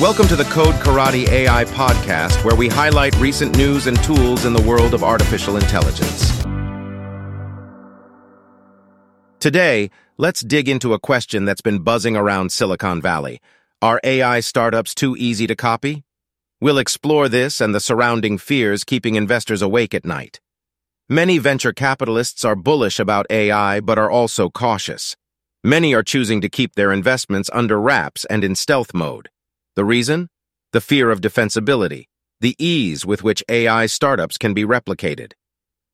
Welcome to the Code Karate AI podcast, where we highlight recent news and tools in the world of artificial intelligence. Today, let's dig into a question that's been buzzing around Silicon Valley. Are AI startups too easy to copy? We'll explore this and the surrounding fears keeping investors awake at night. Many venture capitalists are bullish about AI but are also cautious. Many are choosing to keep their investments under wraps and in stealth mode. The reason? The fear of defensibility, the ease with which AI startups can be replicated.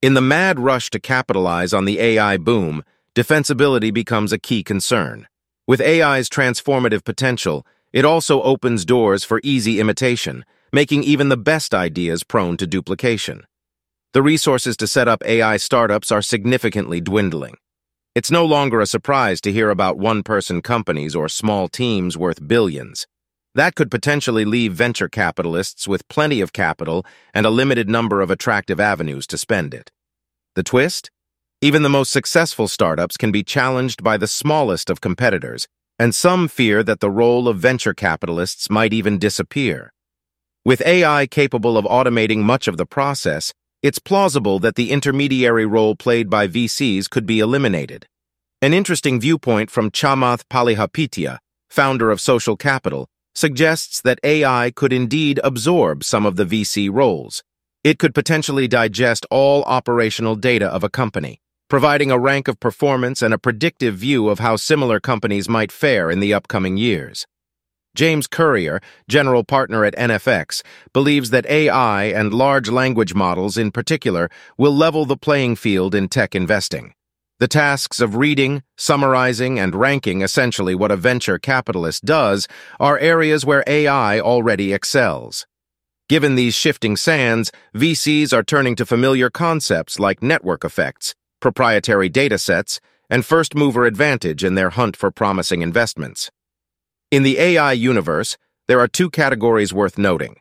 In the mad rush to capitalize on the AI boom, defensibility becomes a key concern. With AI's transformative potential, it also opens doors for easy imitation, making even the best ideas prone to duplication. The resources to set up AI startups are significantly dwindling. It's no longer a surprise to hear about one-person companies or small teams worth billions. That could potentially leave venture capitalists with plenty of capital and a limited number of attractive avenues to spend it. The twist? Even the most successful startups can be challenged by the smallest of competitors, and some fear that the role of venture capitalists might even disappear. With AI capable of automating much of the process, it's plausible that the intermediary role played by VCs could be eliminated. An interesting viewpoint from Chamath Palihapitiya, founder of Social Capital, suggests that AI could indeed absorb some of the VC roles. It could potentially digest all operational data of a company, providing a rank of performance and a predictive view of how similar companies might fare in the upcoming years. James Currier, general partner at NFX, believes that AI and large language models in particular will level the playing field in tech investing. The tasks of reading, summarizing, and ranking essentially what a venture capitalist does are areas where AI already excels. Given these shifting sands, VCs are turning to familiar concepts like network effects, proprietary datasets, and first-mover advantage in their hunt for promising investments. In the AI universe, there are two categories worth noting.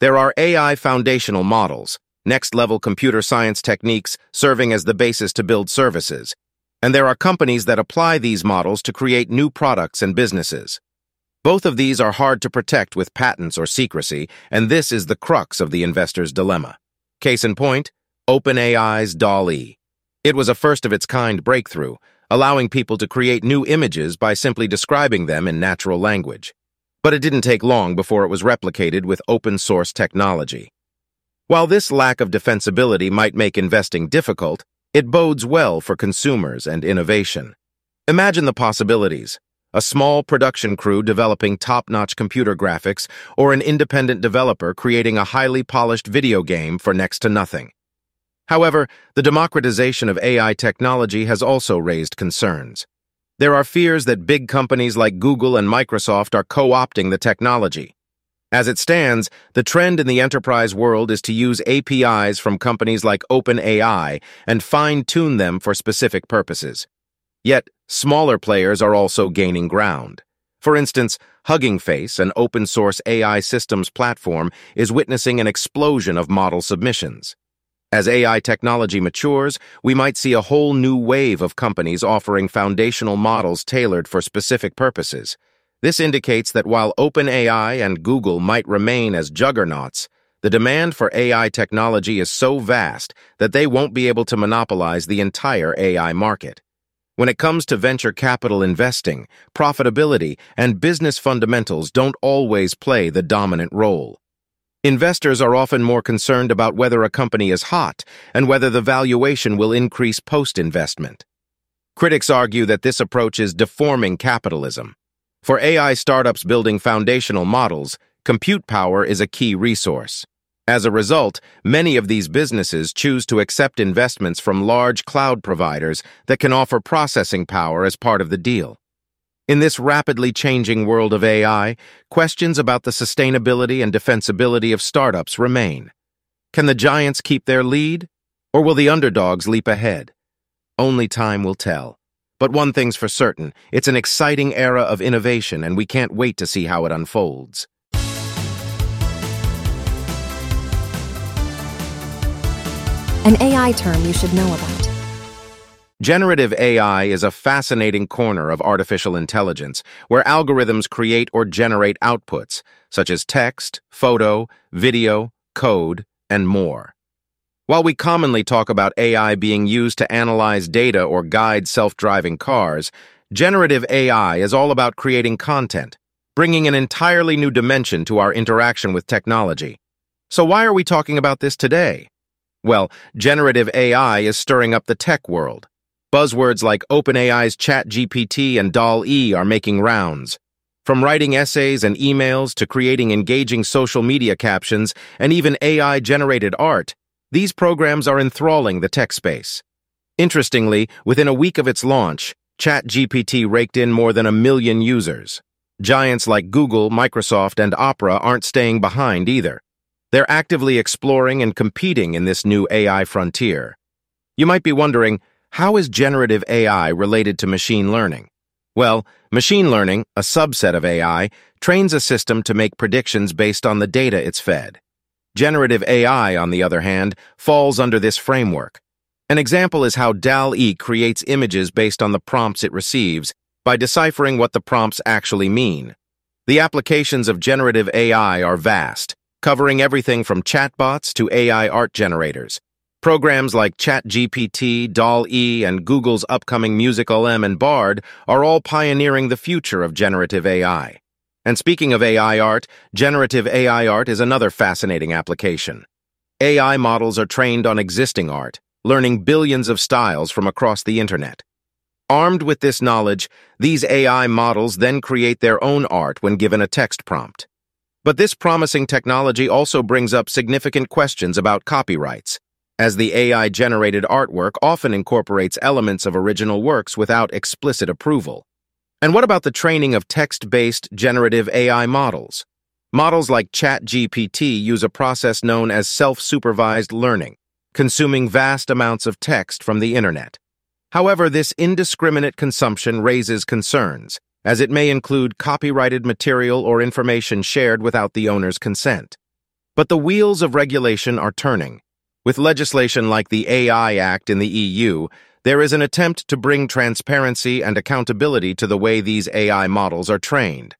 There are AI foundational models, next-level computer science techniques serving as the basis to build services, and there are companies that apply these models to create new products and businesses. Both of these are hard to protect with patents or secrecy, and this is the crux of the investor's dilemma. Case in point, OpenAI's DALL-E. It was a first-of-its-kind breakthrough, allowing people to create new images by simply describing them in natural language. But it didn't take long before it was replicated with open-source technology. While this lack of defensibility might make investing difficult, it bodes well for consumers and innovation. Imagine the possibilities. A small production crew developing top-notch computer graphics or an independent developer creating a highly polished video game for next to nothing. However, the democratization of AI technology has also raised concerns. There are fears that big companies like Google and Microsoft are co-opting the technology. As it stands, the trend in the enterprise world is to use APIs from companies like OpenAI and fine-tune them for specific purposes. Yet, smaller players are also gaining ground. For instance, Hugging Face, an open-source AI systems platform, is witnessing an explosion of model submissions. As AI technology matures, we might see a whole new wave of companies offering foundational models tailored for specific purposes. This indicates that while OpenAI and Google might remain as juggernauts, the demand for AI technology is so vast that they won't be able to monopolize the entire AI market. When it comes to venture capital investing, profitability and business fundamentals don't always play the dominant role. Investors are often more concerned about whether a company is hot and whether the valuation will increase post-investment. Critics argue that this approach is deforming capitalism. For AI startups building foundational models, compute power is a key resource. As a result, many of these businesses choose to accept investments from large cloud providers that can offer processing power as part of the deal. In this rapidly changing world of AI, questions about the sustainability and defensibility of startups remain. Can the giants keep their lead? Or will the underdogs leap ahead? Only time will tell. But one thing's for certain, it's an exciting era of innovation and we can't wait to see how it unfolds. An AI term you should know about. Generative AI is a fascinating corner of artificial intelligence where algorithms create or generate outputs, such as text, photo, video, code, and more. While we commonly talk about AI being used to analyze data or guide self-driving cars, generative AI is all about creating content, bringing an entirely new dimension to our interaction with technology. So why are we talking about this today? Well, generative AI is stirring up the tech world. Buzzwords like OpenAI's ChatGPT and DALL-E are making rounds. From writing essays and emails to creating engaging social media captions and even AI-generated art, these programs are enthralling the tech space. Interestingly, within a week of its launch, ChatGPT raked in more than a million users. Giants like Google, Microsoft, and Opera aren't staying behind either. They're actively exploring and competing in this new AI frontier. You might be wondering, how is generative AI related to machine learning? Well, machine learning, a subset of AI, trains a system to make predictions based on the data it's fed. Generative AI, on the other hand, falls under this framework. An example is how DALL-E creates images based on the prompts it receives by deciphering what the prompts actually mean. The applications of generative AI are vast, covering everything from chatbots to AI art generators, Programs like ChatGPT, DALL-E, and Google's upcoming MusicLM and Bard are all pioneering the future of generative AI. And speaking of AI art, generative AI art is another fascinating application. AI models are trained on existing art, learning billions of styles from across the internet. Armed with this knowledge, these AI models then create their own art when given a text prompt. But this promising technology also brings up significant questions about copyrights, as the AI-generated artwork often incorporates elements of original works without explicit approval. And what about the training of text-based generative AI models? Models like ChatGPT use a process known as self-supervised learning, consuming vast amounts of text from the internet. However, this indiscriminate consumption raises concerns, as it may include copyrighted material or information shared without the owner's consent. But the wheels of regulation are turning, with legislation like the AI Act in the EU, there is an attempt to bring transparency and accountability to the way these AI models are trained.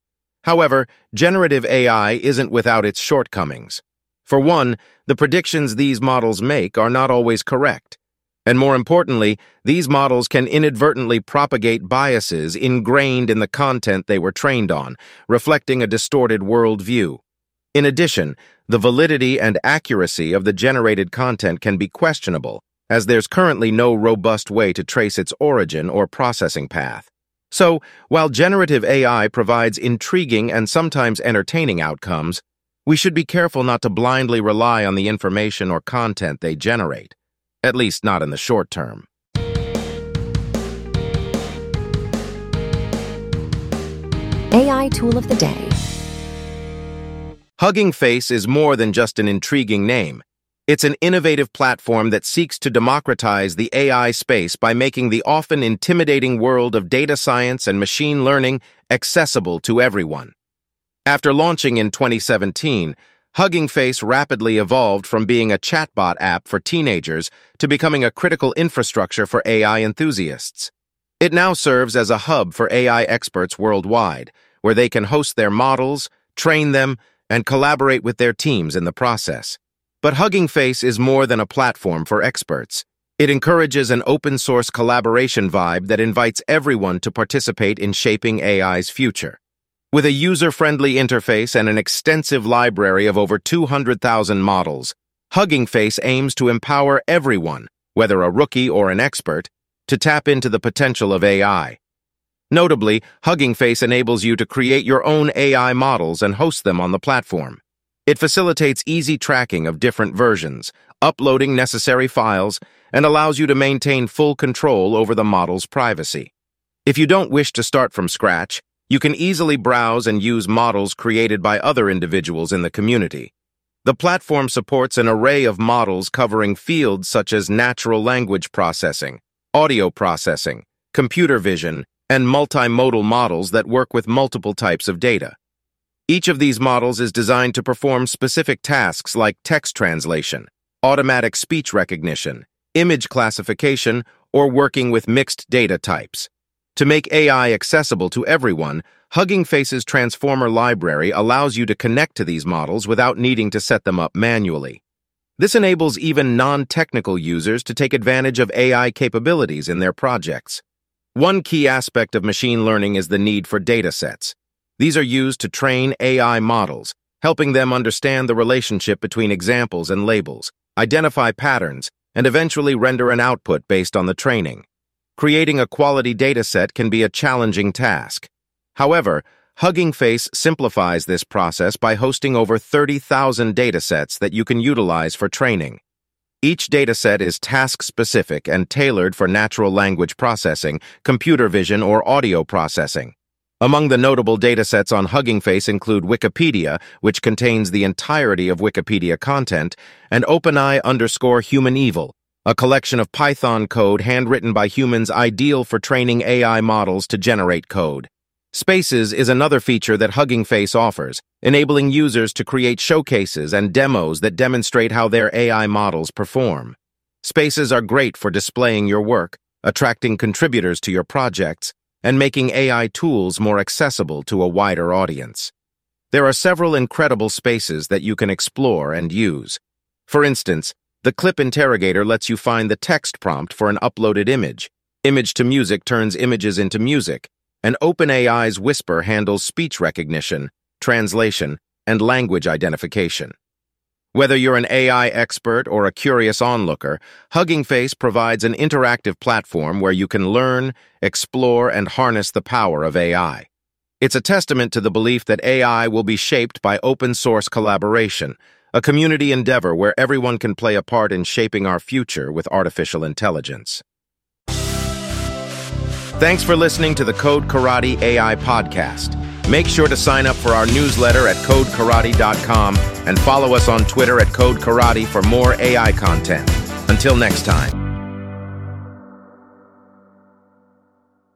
However, generative AI isn't without its shortcomings. For one, the predictions these models make are not always correct. And more importantly, these models can inadvertently propagate biases ingrained in the content they were trained on, reflecting a distorted worldview. In addition, the validity and accuracy of the generated content can be questionable, as there's currently no robust way to trace its origin or processing path. So, while generative AI provides intriguing and sometimes entertaining outcomes, we should be careful not to blindly rely on the information or content they generate, at least not in the short term. AI Tool of the Day Hugging Face is more than just an intriguing name. It's an innovative platform that seeks to democratize the AI space by making the often intimidating world of data science and machine learning accessible to everyone. After launching in 2017, Hugging Face rapidly evolved from being a chatbot app for teenagers to becoming a critical infrastructure for AI enthusiasts. It now serves as a hub for AI experts worldwide, where they can host their models, train them, and collaborate with their teams in the process. But Hugging Face is more than a platform for experts. It encourages an open-source collaboration vibe that invites everyone to participate in shaping AI's future. With a user-friendly interface and an extensive library of over 200,000 models, Hugging Face aims to empower everyone, whether a rookie or an expert, to tap into the potential of AI. Notably, Hugging Face enables you to create your own AI models and host them on the platform. It facilitates easy tracking of different versions, uploading necessary files, and allows you to maintain full control over the model's privacy. If you don't wish to start from scratch, you can easily browse and use models created by other individuals in the community. The platform supports an array of models covering fields such as natural language processing, audio processing, computer vision, and multimodal models that work with multiple types of data. Each of these models is designed to perform specific tasks like text translation, automatic speech recognition, image classification, or working with mixed data types. To make AI accessible to everyone, Hugging Face's Transformer library allows you to connect to these models without needing to set them up manually. This enables even non-technical users to take advantage of AI capabilities in their projects. One key aspect of machine learning is the need for datasets. These are used to train AI models, helping them understand the relationship between examples and labels, identify patterns, and eventually render an output based on the training. Creating a quality dataset can be a challenging task. However, Hugging Face simplifies this process by hosting over 30,000 datasets that you can utilize for training. Each dataset is task-specific and tailored for natural language processing, computer vision, or audio processing. Among the notable datasets on Hugging Face include Wikipedia, which contains the entirety of Wikipedia content, and OpenAI underscore HumanEval, a collection of Python code handwritten by humans ideal for training AI models to generate code. Spaces is another feature that Hugging Face offers, enabling users to create showcases and demos that demonstrate how their AI models perform. Spaces are great for displaying your work, attracting contributors to your projects, and making AI tools more accessible to a wider audience. There are several incredible spaces that you can explore and use. For instance, the Clip Interrogator lets you find the text prompt for an uploaded image. Image to Music turns images into music, and OpenAI's Whisper handles speech recognition, translation, and language identification. Whether you're an AI expert or a curious onlooker, Hugging Face provides an interactive platform where you can learn, explore, and harness the power of AI. It's a testament to the belief that AI will be shaped by open-source collaboration, a community endeavor where everyone can play a part in shaping our future with artificial intelligence. Thanks for listening to the Code Karate AI podcast. Make sure to sign up for our newsletter at codekarate.com and follow us on Twitter at Code Karate for more AI content. Until next time.